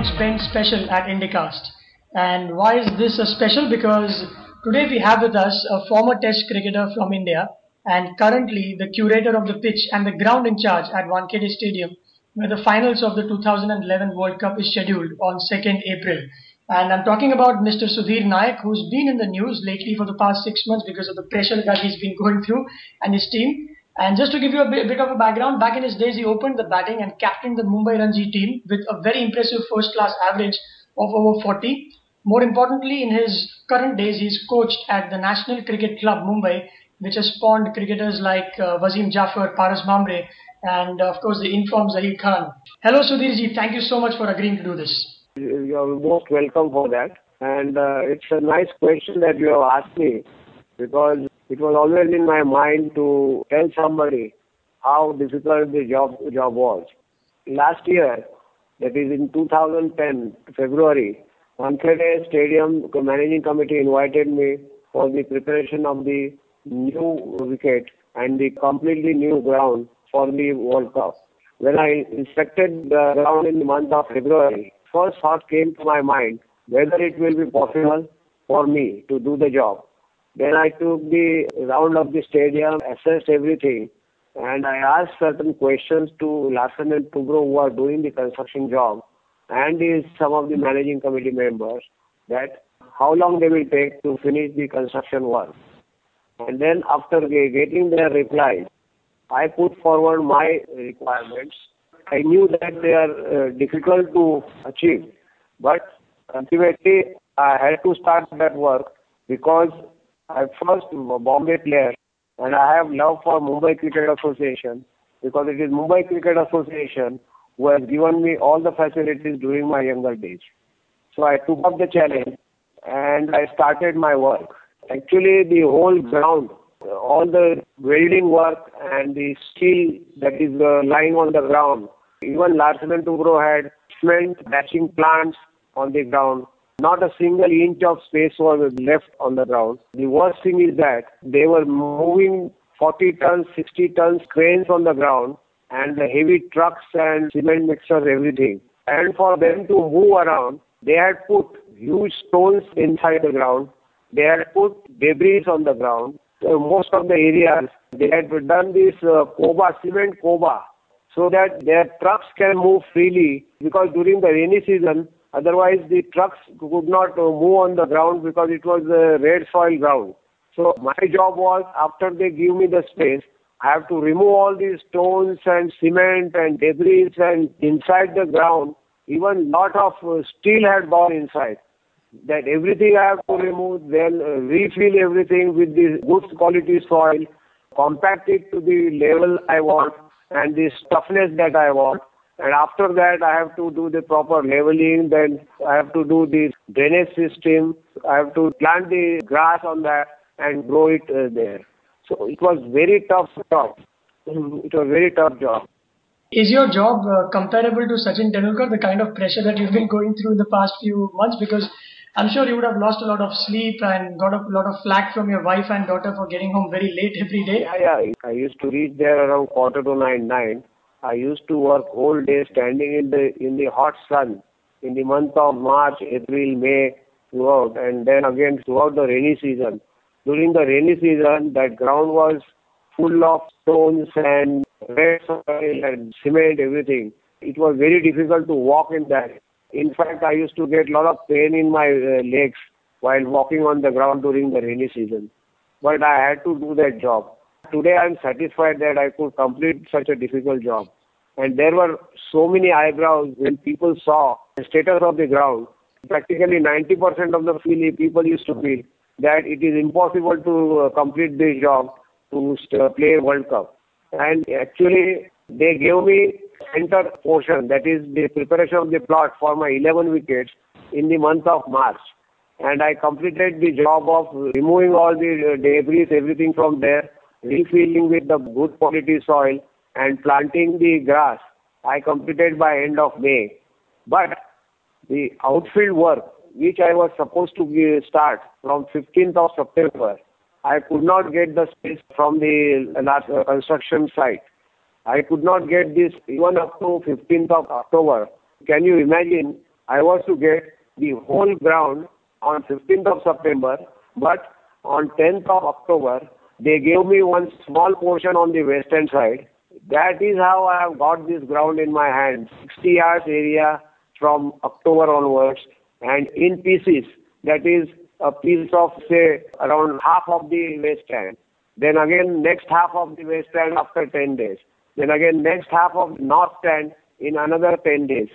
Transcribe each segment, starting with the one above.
Bench special at Indycast. And why is this a special? Because today we have with us a former Test cricketer from India and currently the curator of the pitch and the ground in charge at Wankhede Stadium, where the finals of the 2011 World Cup is scheduled on 2nd April. And I'm talking about Mr. Sudhir Naik, who's been in the news lately for the past six months because of the pressure that he's been going through and his team. And just to give you a bit, of a background, back in his days, he opened the batting and captained the Mumbai Ranji team with a very impressive first class average of over 40. More importantly, in his current days, he's coached at the National Cricket Club Mumbai, which has spawned cricketers like uh, Wasim Jaffer, Paras Bhambre, and of course the informed Zaheer Khan. Hello Sudhirji, thank you so much for agreeing to do this. You're most welcome for that. And uh, it's a nice question that you have asked me because it was always in my mind to tell somebody how difficult the job was. Last year, that is in 2010 February, Wankhede Stadium managing committee invited me for the preparation of the new wicket and the completely new ground for the World Cup. When I inspected the ground in the month of February, first thought came to my mind whether it will be possible for me to do the job. Then I took the round of the stadium, assessed everything, and I asked certain questions to Larsen and Toubro who are doing the construction job and some of the managing committee members that how long they will take to finish the construction work. And then after getting their replies, I put forward my requirements. I knew that they are uh, difficult to achieve, but ultimately I had to start that work because I'm first Bombay player and I have love for Mumbai Cricket Association because it is Mumbai Cricket Association who has given me all the facilities during my younger days. So I took up the challenge and I started my work. Actually, the whole ground all the welding work and the steel that is uh, lying on the ground. Even Larsen and Toubro had cement batching plants on the ground. Not a single inch of space was left on the ground. The worst thing is that they were moving 40 tons, 60 tons cranes on the ground and the heavy trucks and cement mixers, everything. And for them to move around, they had put huge stones inside the ground. They had put debris on the ground uh, most of the areas, they had done this uh, Koba, cement Koba, so that their trucks can move freely because during the rainy season, otherwise the trucks could not uh, move on the ground because it was a red soil ground. So my job was after they give me the space, I have to remove all these stones and cement and debris and inside the ground, even lot of uh, steel had gone inside that everything I have to remove, then uh, refill everything with the good quality soil, compact it to the level I want and the toughness that I want. And after that, I have to do the proper leveling. Then I have to do the drainage system. I have to plant the grass on that and grow it uh, there. So it was very tough job. It was very tough job. Is your job uh, comparable to Sachin Tendulkar, the kind of pressure that you've been going through in the past few months? Because I'm sure you would have lost a lot of sleep and got a lot of flack from your wife and daughter for getting home very late every day. Yeah, yeah. I used to reach there around quarter to nine, nine. I used to work whole day standing in the in the hot sun in the month of March, April, May, throughout, and then again throughout the rainy season. During the rainy season, that ground was full of stones and red soil and cement, everything. It was very difficult to walk in that. In fact, I used to get a lot of pain in my uh, legs while walking on the ground during the rainy season. But I had to do that job. Today I am satisfied that I could complete such a difficult job. And there were so many eyebrows when people saw the status of the ground. Practically 90% of the people used to feel that it is impossible to uh, complete this job to uh, play World Cup. And actually, they gave me center portion, that is the preparation of the plot for my 11 wickets in the month of March. And I completed the job of removing all the uh, debris, everything from there, refilling with the good quality soil and planting the grass. I completed by end of May. But the outfield work, which I was supposed to start from 15th of September, I could not get the space from the last uh, construction site. I could not get this even up to 15th of October. Can you imagine? I was to get the whole ground on 15th of September, but on 10th of October, they gave me one small portion on the western side. That is how I have got this ground in my hand, 60 yards area from October onwards, and in pieces, that is a piece of say around half of the west stand. Then again next half of the west stand after 10 days. Then again next half of north stand in another 10 days.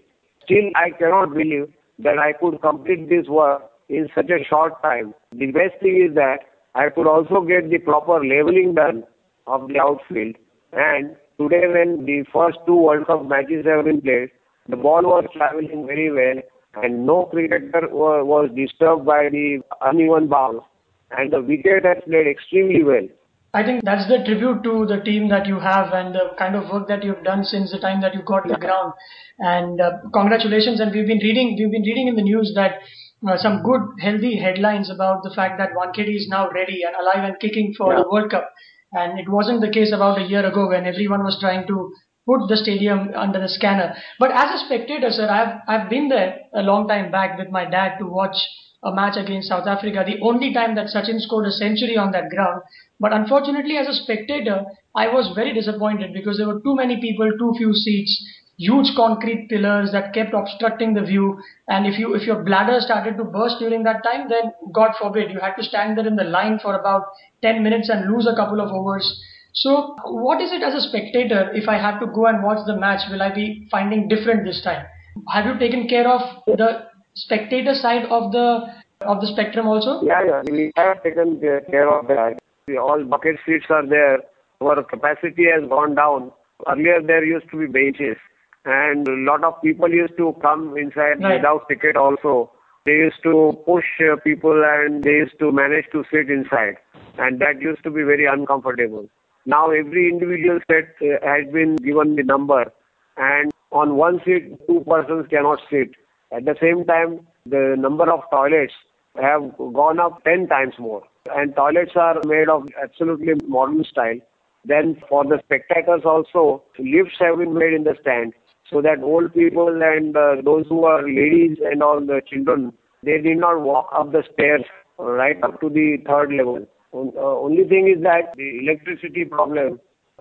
Still I cannot believe that I could complete this work in such a short time. The best thing is that I could also get the proper labeling done of the outfield. And today when the first two World Cup matches have been played, the ball was traveling very well and no cricketer was disturbed by the uneven bounce and the wicket has played extremely well. I think that's the tribute to the team that you have and the kind of work that you've done since the time that you got the ground. And uh, congratulations. And we've been reading, we've been reading in the news that uh, some good, healthy headlines about the fact that Wankhede is now ready and alive and kicking for yeah. the World Cup. And it wasn't the case about a year ago when everyone was trying to put the stadium under the scanner. But as a spectator, sir, I've I've been there a long time back with my dad to watch a match against South Africa. The only time that Sachin scored a century on that ground. But unfortunately, as a spectator, I was very disappointed because there were too many people, too few seats, huge concrete pillars that kept obstructing the view. And if you if your bladder started to burst during that time, then God forbid you had to stand there in the line for about 10 minutes and lose a couple of overs so, what is it as a spectator if I have to go and watch the match? Will I be finding different this time? Have you taken care of the spectator side of the of the spectrum also? Yeah, yeah, we have taken care of that. All bucket seats are there. Our capacity has gone down. Earlier there used to be benches, and a lot of people used to come inside right. without ticket also. They used to push people and they used to manage to sit inside, and that used to be very uncomfortable. Now every individual set uh, has been given the number and on one seat two persons cannot sit. At the same time, the number of toilets have gone up 10 times more and toilets are made of absolutely modern style. Then for the spectators also, lifts have been made in the stand so that old people and uh, those who are ladies and all the children, they did not walk up the stairs right up to the third level. Uh, only thing is that the electricity problem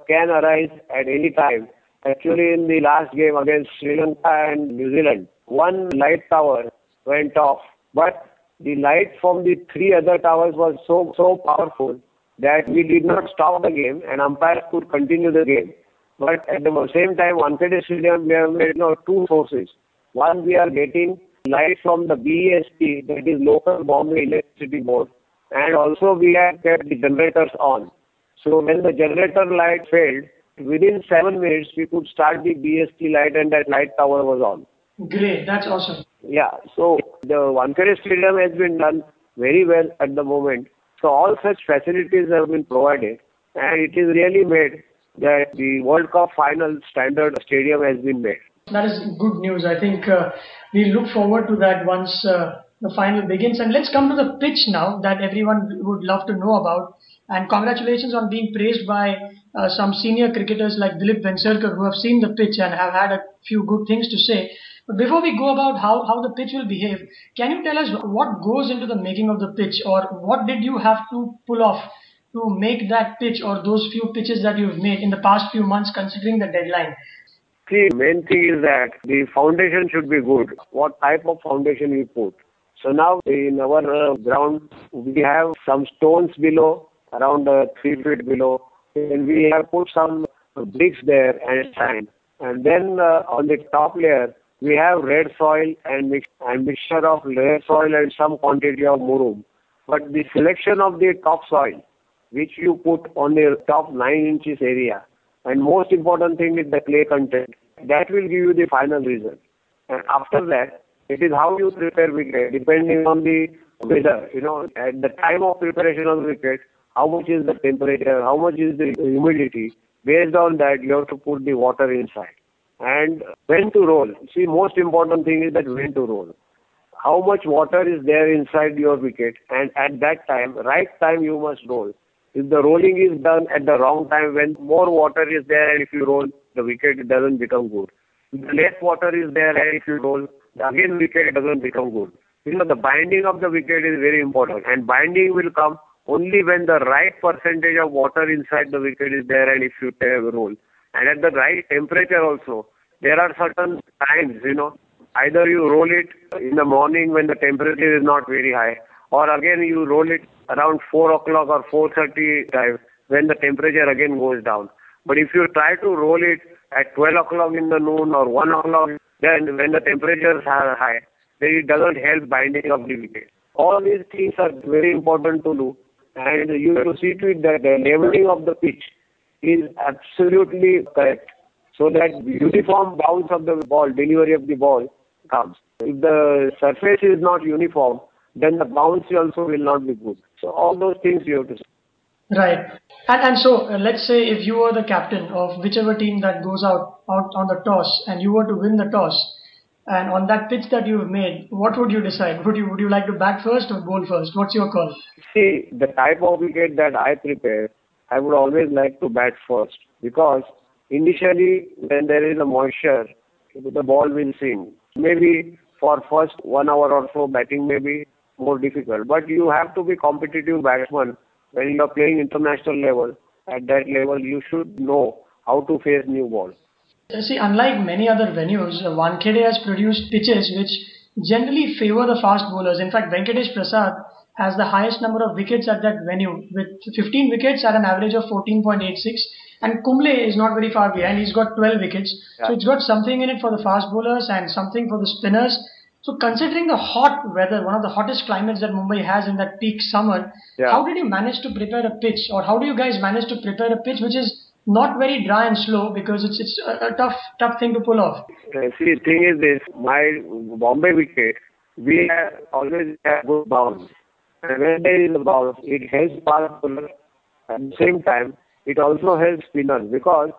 can arise at any time. Actually, in the last game against Sri Lanka and New Zealand, one light tower went off, but the light from the three other towers was so so powerful that we did not stop the game and umpires could continue the game. But at the same time, Wankhede Stadium, we have made know, two sources. One, we are getting light from the BEST, that is local Bombay Electricity Board, and also we have kept the generators on. So when the generator light failed, within seven minutes we could start the BEST light and that light tower was on. Great, that's awesome. Yeah, so the Wankhede Stadium has been done very well at the moment. So all such facilities have been provided and it is really made that the World Cup final standard stadium has been made. That is good news. I think uh, we look forward to that once uh, the final begins. And let's come to the pitch now that everyone would love to know about. And congratulations on being praised by uh, some senior cricketers like Dilip Vengsarkar who have seen the pitch and have had a few good things to say. But before we go about how, how the pitch will behave, can you tell us what goes into the making of the pitch or what did you have to pull off to make that pitch or those few pitches that you've made in the past few months considering the deadline? See, main thing is that the foundation should be good. What type of foundation you put. So now in our uh, ground, we have some stones below, around uh, three feet below, and we have put some bricks there and sand. And then uh, on the top layer, we have red soil and, mix- and mixture of red soil and some quantity of murum. But the selection of the top soil, which you put on the top 9 inches area, and most important thing is the clay content, that will give you the final result. And after that, it is how you prepare wicket, depending on the weather. You know, at the time of preparation of wicket, how much is the temperature, how much is the humidity. Based on that, you have to put the water inside. And when to roll. See, most important thing is that when to roll. How much water is there inside your wicket, and at that time, right time you must roll. If the rolling is done at the wrong time, when more water is there, and if you roll, the wicket doesn't become good. If the less water is there, and if you roll, again wicket doesn't become good. You know, the binding of the wicket is very important and binding will come only when the right percentage of water inside the wicket is there and if you roll. And at the right temperature also, there are certain times, you know, either you roll it in the morning when the temperature is not very high or again you roll it around 4 o'clock or 4.30 time when the temperature again goes down. But if you try to roll it at 12 o'clock in the noon or 1 o'clock, then when the temperatures are high, then it doesn't help binding of the wicket. All these things are very important to do and you have to see to it that the leveling of the pitch is absolutely correct so that uniform bounce of the ball, delivery of the ball comes. If the surface is not uniform, then the bounce also will not be good. So all those things you have to see. Right. And, and so uh, let's say if you were the captain of whichever team that goes out, out on the toss and you were to win the toss, and on that pitch that you've made, what would you decide? Would you would you like to bat first or bowl first? What's your call? See, the type of wicket that I prepare, I would always like to bat first because initially when there is a moisture, the ball will sink. Maybe for first one hour or so batting may be more difficult, but you have to be competitive batsman when you are playing international level. At that level, you should know how to face new ball. See, unlike many other venues, uh, Wankhede has produced pitches which generally favor the fast bowlers. In fact, Venkatesh Prasad has the highest number of wickets at that venue with 15 wickets at an average of 14.86 and Kumble is not very far behind. He's got 12 wickets. Yeah. So it's got something in it for the fast bowlers and something for the spinners. So considering the hot weather, one of the hottest climates that Mumbai has in that peak summer, yeah. how did you manage to prepare a pitch or how do you guys manage to prepare a pitch which is not very dry and slow because it's it's a, a tough tough thing to pull off. See, the thing is this: my Bombay wicket, we have always have good bounce, and when there is a bounce, it helps fast bowler. At the same time, it also helps spinner because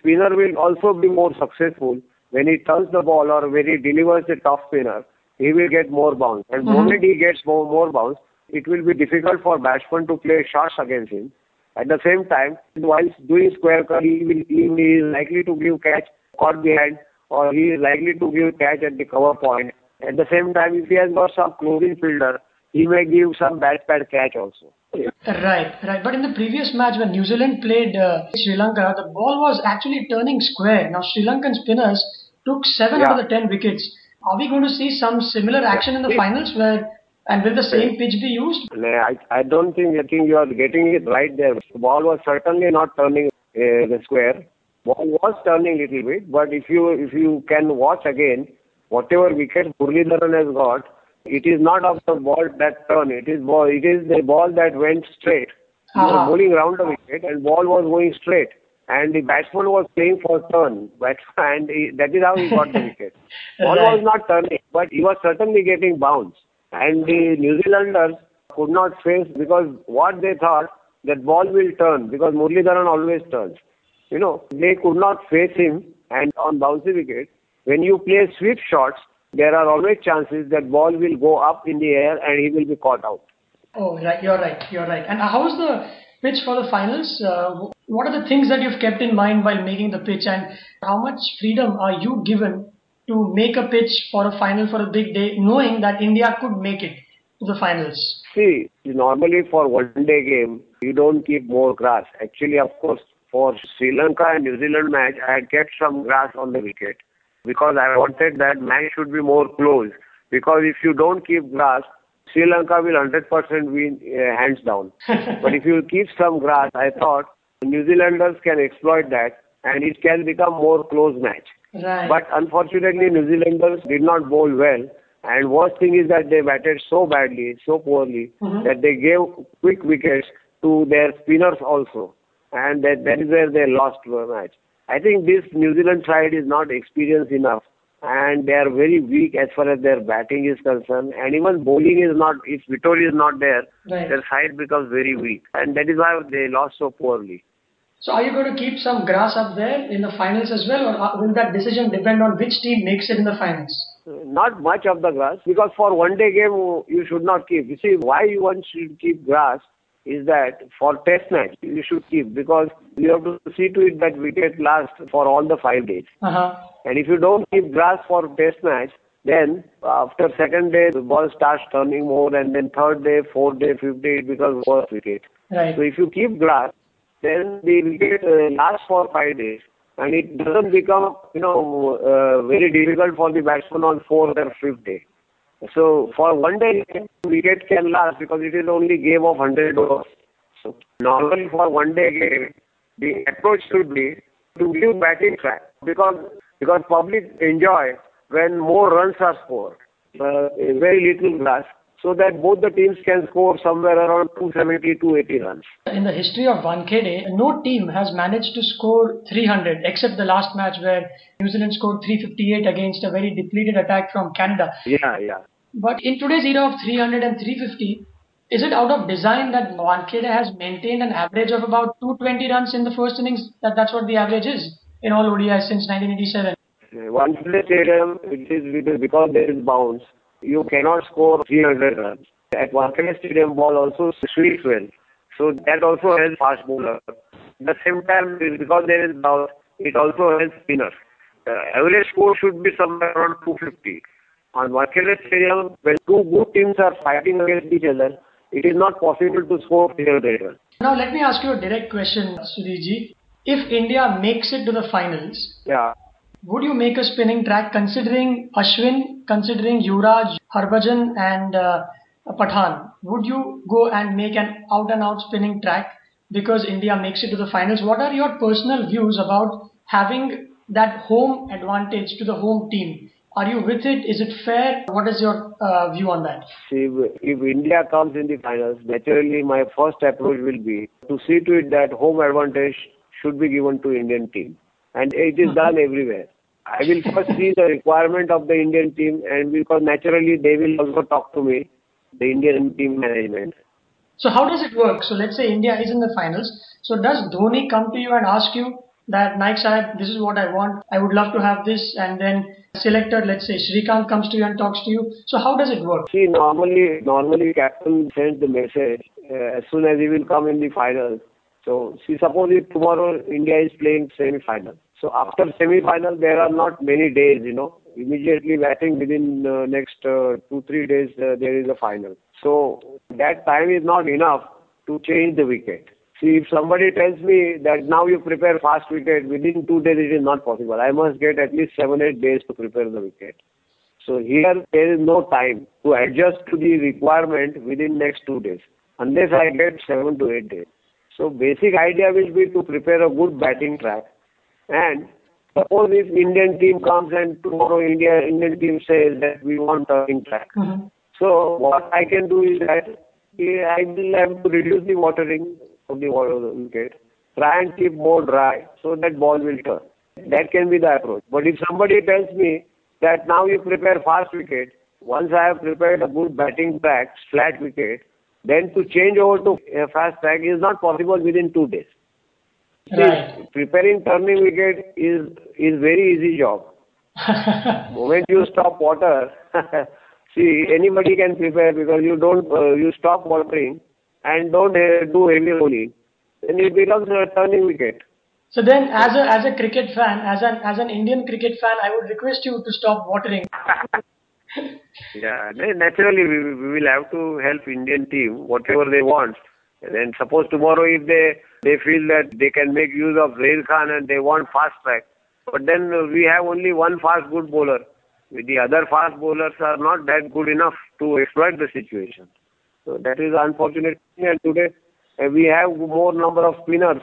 spinner will also be more successful when he turns the ball or when he delivers a top spinner. He will get more bounce, and mm-hmm. moment he gets more more bounce, it will be difficult for batsman to play shots against him at the same time, while doing square cut, he, will, he is likely to give catch caught behind or he is likely to give catch at the cover point. At the same time, if he has got some closing fielder, he may give some bat pad catch also. Right, right. But in the previous match when New Zealand played uh, Sri Lanka, the ball was actually turning square. Now Sri Lankan spinners took seven yeah. out of the ten wickets. Are we going to see some similar action in the finals where and will the same pitch be used? No, I, I don't think, I think you are getting it right there. The ball was certainly not turning uh, the square. Ball was turning a little bit, but if you if you can watch again, whatever wicket Muralidharan has got, it is not of the ball that turn. It is ball. It is the ball that went straight. He uh-huh. was bowling around the wicket, and ball was going straight. And the batsman was playing for turn, but and he, that is how he got the wicket. Ball right. was not turning, but he was certainly getting bounce. And the New Zealanders could not face because what they thought that ball will turn because Muralidharan always turns. You know, they could not face him and on bouncy wicket, when you play sweep shots, there are always chances that ball will go up in the air and he will be caught out. Oh, right, you're right, you're right. And how's the pitch for the finals? Uh, what are the things that you've kept in mind while making the pitch and how much freedom are you given to make a pitch for a final for a big day, knowing that India could make it to the finals? See, normally for one day game, you don't keep more grass. Actually, of course, for Sri Lanka and New Zealand match, I had kept some grass on the wicket because I wanted that match should be more close. Because if you don't keep grass, Sri Lanka will 100% win uh, hands down. but if you keep some grass, I thought New Zealanders can exploit that and it can become more close match. Right. But unfortunately, New Zealanders did not bowl well. And worst thing is that they batted so badly, so poorly, mm-hmm. that they gave quick wickets to their spinners also. And that, that is where they lost the match. I think this New Zealand side is not experienced enough. And they are very weak as far as their batting is concerned. And even bowling is not, if Vettori is not there, right. their side becomes very weak. And that is why they lost so poorly. So are you going to keep some grass up there in the finals as well, or will that decision depend on which team makes it in the finals? Not much of the grass, because for one day game you should not keep. You see, why one should keep grass is that for test match you should keep because you have to see to it that wicket lasts for all the five days. Uh-huh. And if you don't keep grass for test match, Then after second day, the ball starts turning more, and then third day, fourth day, fifth day, it becomes worse wicket. Right. So if you keep grass, then the wicket uh, lasts for five days, and it doesn't become, you know, uh, very difficult for the batsman on fourth or fifth day. So for one day, wicket can last because it is only game of 100 overs. So normally for one day game, the approach should be to give batting track because because public enjoy when more runs are scored, uh, very little grass, so that both the teams can score somewhere around 270 to 80 runs. In the history of Wankhede, no team has managed to score 300 except the last match where New Zealand scored 358 against a very depleted attack from Canada. Yeah, yeah. But in today's era of 300 and 350, is it out of design that Wankhede has maintained an average of about 220 runs in the first innings? That that's what the average is in all ODIs since 1987. One stadium, it is because there is bounce, you cannot score 300 runs. At Wankhede Stadium, ball also sweeps well. So that also helps fast bowler. At the same time, because there is bounce, it also helps spinners. The average score should be somewhere around 250. On Wankhede Stadium, when two good teams are fighting against each other, it is not possible to score 300 runs. Now let me ask you a direct question, Sudhirji. If India makes it to the finals, Yeah. Would you make a spinning track considering Ashwin, considering Yuvraj, Harbhajan and uh, Pathan? Would you go and make an out and out spinning track because India makes it to the finals? What are your personal views about having that home advantage to the home team? Are you with it? Is it fair? What is your uh, view on that? See, if, if India comes in the finals, naturally my first approach will be to see to it that home advantage should be given to Indian team. And it is done everywhere. I will first see the requirement of the Indian team and because naturally they will also talk to me, the Indian team management. So how does it work? So let's say India is in the finals. So does Dhoni come to you and ask you that Naik Sahib, this is what I want. I would love to have this. And then selector, let's say Srikkanth comes to you and talks to you. So how does it work? See, normally, normally captain sends the message uh, as soon as he will come in the finals. So, see, suppose if tomorrow India is playing semi-final. So after semi-final, there are not many days, you know. Immediately batting within uh, next uh, two three days, uh, there is a final. So that time is not enough to change the wicket. See, if somebody tells me that now you prepare fast wicket within two days, it is not possible. I must get at least seven eight days to prepare the wicket. So here there is no time to adjust to the requirement within next two days, unless I get seven to eight days. So basic idea will be to prepare a good batting track, and suppose if Indian team comes and tomorrow India Indian team says that we want a batting track. Mhm. So what I can do is that I will have to reduce the watering of the water wicket, try and keep more dry so that ball will turn. That can be the approach. But if somebody tells me that now you prepare fast wicket, once I have prepared a good batting track, flat wicket, then to change over to a fast track is not possible within two days. See, Right. preparing turning wicket is is very easy job. Moment you stop water, see anybody can prepare because you don't uh, you stop watering and don't uh, do heavy rolling, then it becomes a turning wicket. So then, as a as a cricket fan, as an as an Indian cricket fan, I would request you to stop watering. Yeah, naturally we, we will have to help Indian team whatever they want. And then suppose tomorrow if they they feel that they can make use of Zaheer Khan and they want fast track, but then we have only one fast good bowler. The other fast bowlers are not that good enough to exploit the situation. So that is unfortunate. And today uh, we have more number of spinners.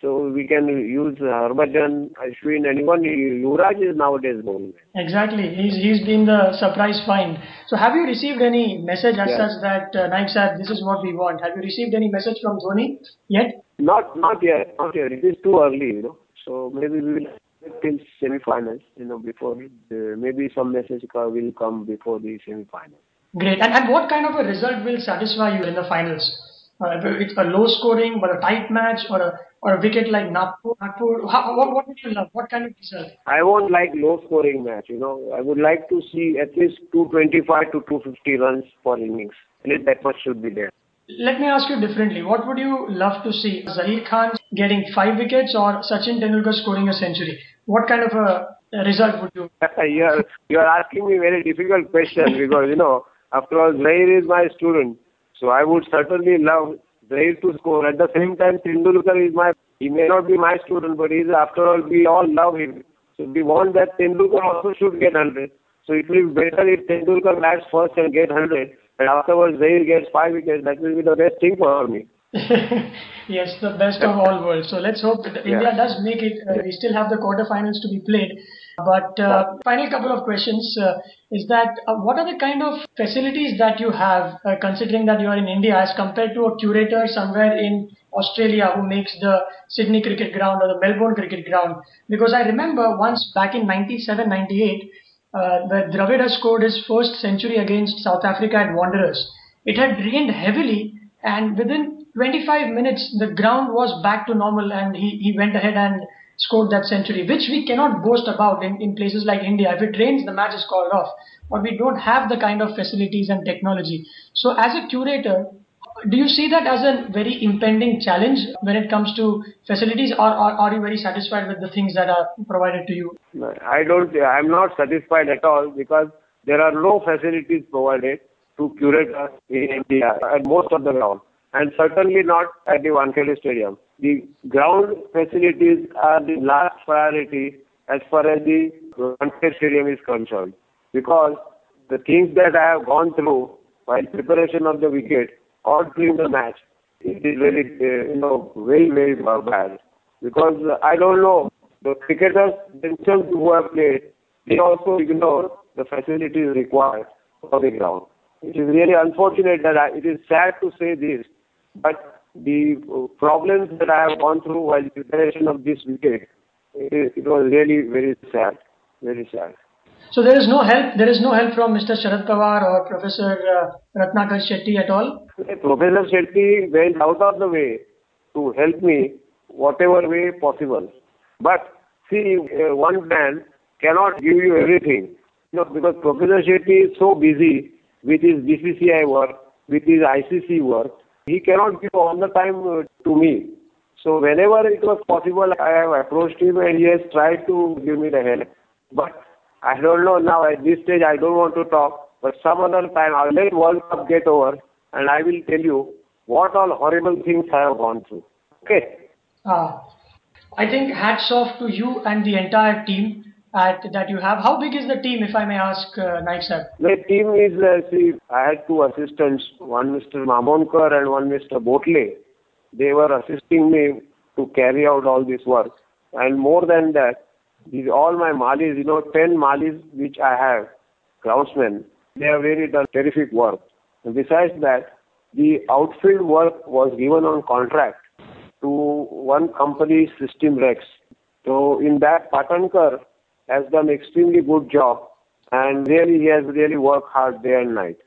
So we can use Harbhajan, Ashwin, and even Yuvraj is nowadays bowling. Exactly, he's he's been the surprise find. So have you received any message as Yeah. such that uh, Naik said this is what we want? Have you received any message from Dhoni yet? Not not yet, not yet. It is too early, you know. So maybe we will wait till semi-finals, you know, before uh, maybe some message will come before the semi-final. Great. And and what kind of a result will satisfy you in the finals? Uh, it's a low scoring, but a tight match, or a or a wicket like Nagpur. Nagpur. How, what what would you love? What kind of result? I won't like low-scoring match, you know. I would like to see at least 225 to 250 runs per innings. At least that much should be there. Let me ask you differently. What would you love to see? Zaheer Khan getting five wickets or Sachin Tendulkar scoring a century? What kind of a result would you? you're you're asking me very difficult question because you know after all Zair is my student, so I would certainly love Zair to score. At the same time, Tendulkar is my he may not be my student, but he's after all we all love him. So we want that Tendulkar also should get hundred. So it will be better if Tendulkar bats first and get hundred, and afterwards Zair gets five wickets. That will be the best thing for me. yes, the best of all worlds. So let's hope that yeah. India does make it. Uh, we still have the quarterfinals to be played. But uh, final couple of questions uh, is that uh, what are the kind of facilities that you have, uh, considering that you are in India, as compared to a curator somewhere in Australia who makes the Sydney cricket ground or the Melbourne cricket ground? Because I remember once back in 97, 98, uh, the Dravid scored his first century against South Africa at Wanderers. It had rained heavily, and within 25 minutes, the ground was back to normal, and he, he went ahead and scored that century, which we cannot boast about in, in places like India. If it rains, the match is called off. But we don't have the kind of facilities and technology. So, as a curator, do you see that as a very impending challenge when it comes to facilities, or, or are you very satisfied with the things that are provided to you? I don't. I'm not satisfied at all because there are no facilities provided to curators in India at most of the ground, and certainly not at the Wankhede Stadium the ground facilities are the last priority as far as the Wankhede Stadium is concerned. Because the things that I have gone through while preparation of the wicket or during the match, it is very, uh, you know, very, very bad. Because I don't know, the cricketers themselves who have played, they also ignore the facilities required for the ground. It is really unfortunate that I, it is sad to say this, but the problems that I have gone through while preparation of this wicket, it, it was really very sad, very sad. So there is no help. There is no help from Mr. Sharad Pawar or Professor uh, Ratnakar Shetty at all. Professor Shetty went out of the way to help me whatever way possible. But see, uh, one man cannot give you everything. You know, because Professor Shetty is so busy with his BCCI work, with his ICC work, he cannot give all the time uh, to me. So whenever it was possible, I have approached him and he has tried to give me the help. But I don't know now at this stage I don't want to talk. But some other time I'll let World Cup get over and I will tell you what all horrible things I have gone through. Okay? Ah, I think hats off to you and the entire team at, that you have. How big is the team, if I may ask, uh, Naik sir? The team is, uh, see, I had two assistants, one Mr. Mamonkar and one Mr. Botle. They were assisting me to carry out all this work. And more than that, these all my Malis, you know, 10 Malis which I have, groundsmen, they have really done terrific work. And besides that, the outfield work was given on contract to one company, System Rex. So in that, Patankar has done extremely good job and really he has really worked hard day and night.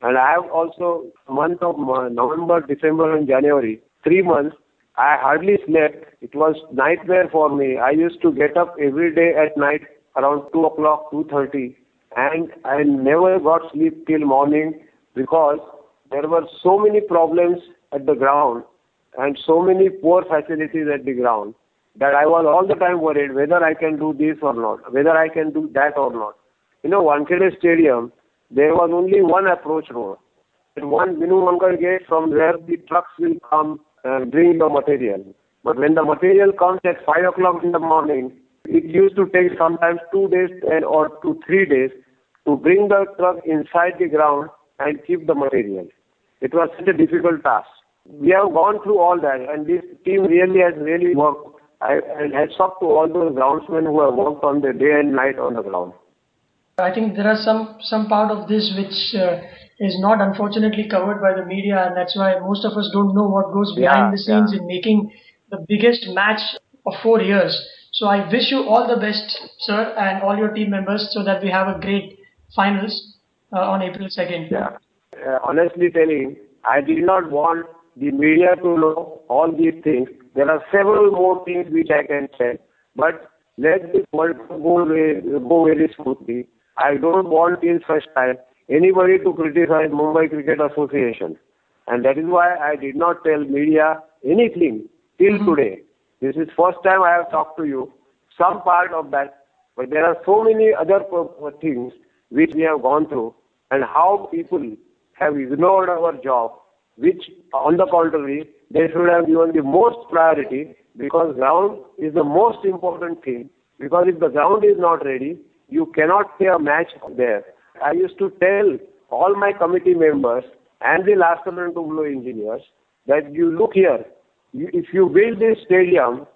And I have also month of November, December and January, three months, I hardly slept. It was nightmare for me. I used to get up every day at night around 2 o'clock, 2.30 and I never got sleep till morning because there were so many problems at the ground and so many poor facilities at the ground that I was all the time worried whether I can do this or not, whether I can do that or not. You know, Wankhede Stadium, there was only one approach road. And one minimum gate from where the trucks will come and bring the material. But when the material comes at 5 o'clock in the morning, it used to take sometimes two days or to three days to bring the truck inside the ground and keep the material. It was such a difficult task. We have gone through all that and this team really has really worked hats off to all those groundsmen who have worked on the day and night on the ground. I think there are some some part of this which uh, is not unfortunately covered by the media, and that's why most of us don't know what goes behind yeah, the scenes yeah. in making the biggest match of four years. So I wish you all the best, sir, and all your team members, so that we have a great finals uh, on April second. Yeah. Uh, honestly telling, I did not want the media to know all these things there are several more things which I can say, but let this world go, go very smoothly. I don't want in such time anybody to criticize Mumbai Cricket Association. And that is why I did not tell media anything till mm-hmm. today. This is first time I have talked to you. Some part of that But there are so many other things which we have gone through and how people have ignored our job, which on the contrary, they should have given the most priority because ground is the most important thing. Because if the ground is not ready, you cannot play a match there. I used to tell all my committee members and the last to blow engineers that you look here, you, if you build this stadium,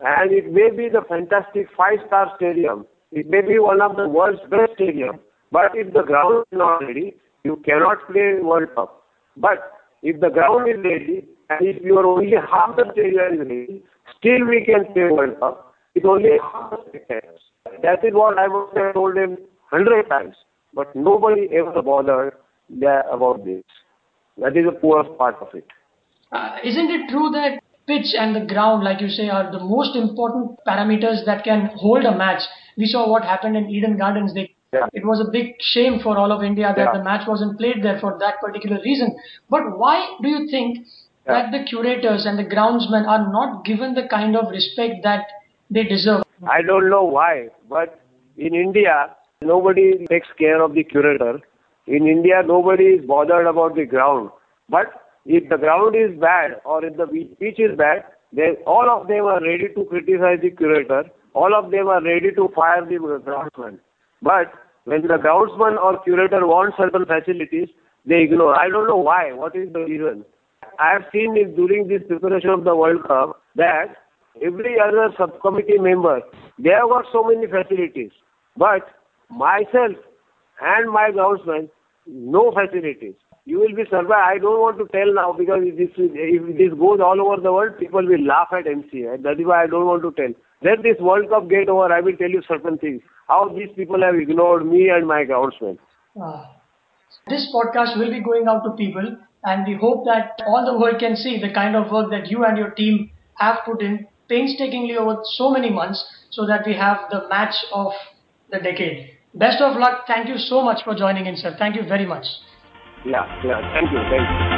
and it may be the fantastic five-star stadium, it may be one of the world's best stadium, but if the ground is not ready, you cannot play World Cup. But if the ground is ready, and if you are only half the stadium is still we can play World Cup. It's only half the spectators. That is what I have told him hundred times. But nobody ever bothered there about this. That is the poorest part of it. Uh, isn't it true that pitch and the ground, like you say, are the most important parameters that can hold a match? We saw what happened in Eden Gardens. They, yeah. It was a big shame for all of India that yeah. the match wasn't played there for that particular reason. But why do you think yeah. that the curators and the groundsmen are not given the kind of respect that they deserve? I don't know why, but in India, nobody takes care of the curator. In India, nobody is bothered about the ground. But if the ground is bad or if the pitch is bad, then all of them are ready to criticize the curator. All of them are ready to fire the groundsman. But when the groundsman or curator wants certain facilities, they ignore. I don't know why. What is the reason? I have seen it during this preparation of the World Cup that every other subcommittee member, they have got so many facilities. But myself and my groundsman, no facilities. You will be surprised. I don't want to tell now because if this, if this goes all over the world, people will laugh at MCA. That is why I don't want to tell. Let this World Cup get over. I will tell you certain things. How these people have ignored me and my groundsman. Uh, this podcast will be going out to people and we hope that all the world can see the kind of work that you and your team have put in painstakingly over so many months so that we have the match of the decade. Best of luck. Thank you so much for joining in, sir. Thank you very much. Yeah, yeah. Thank you. Thank you.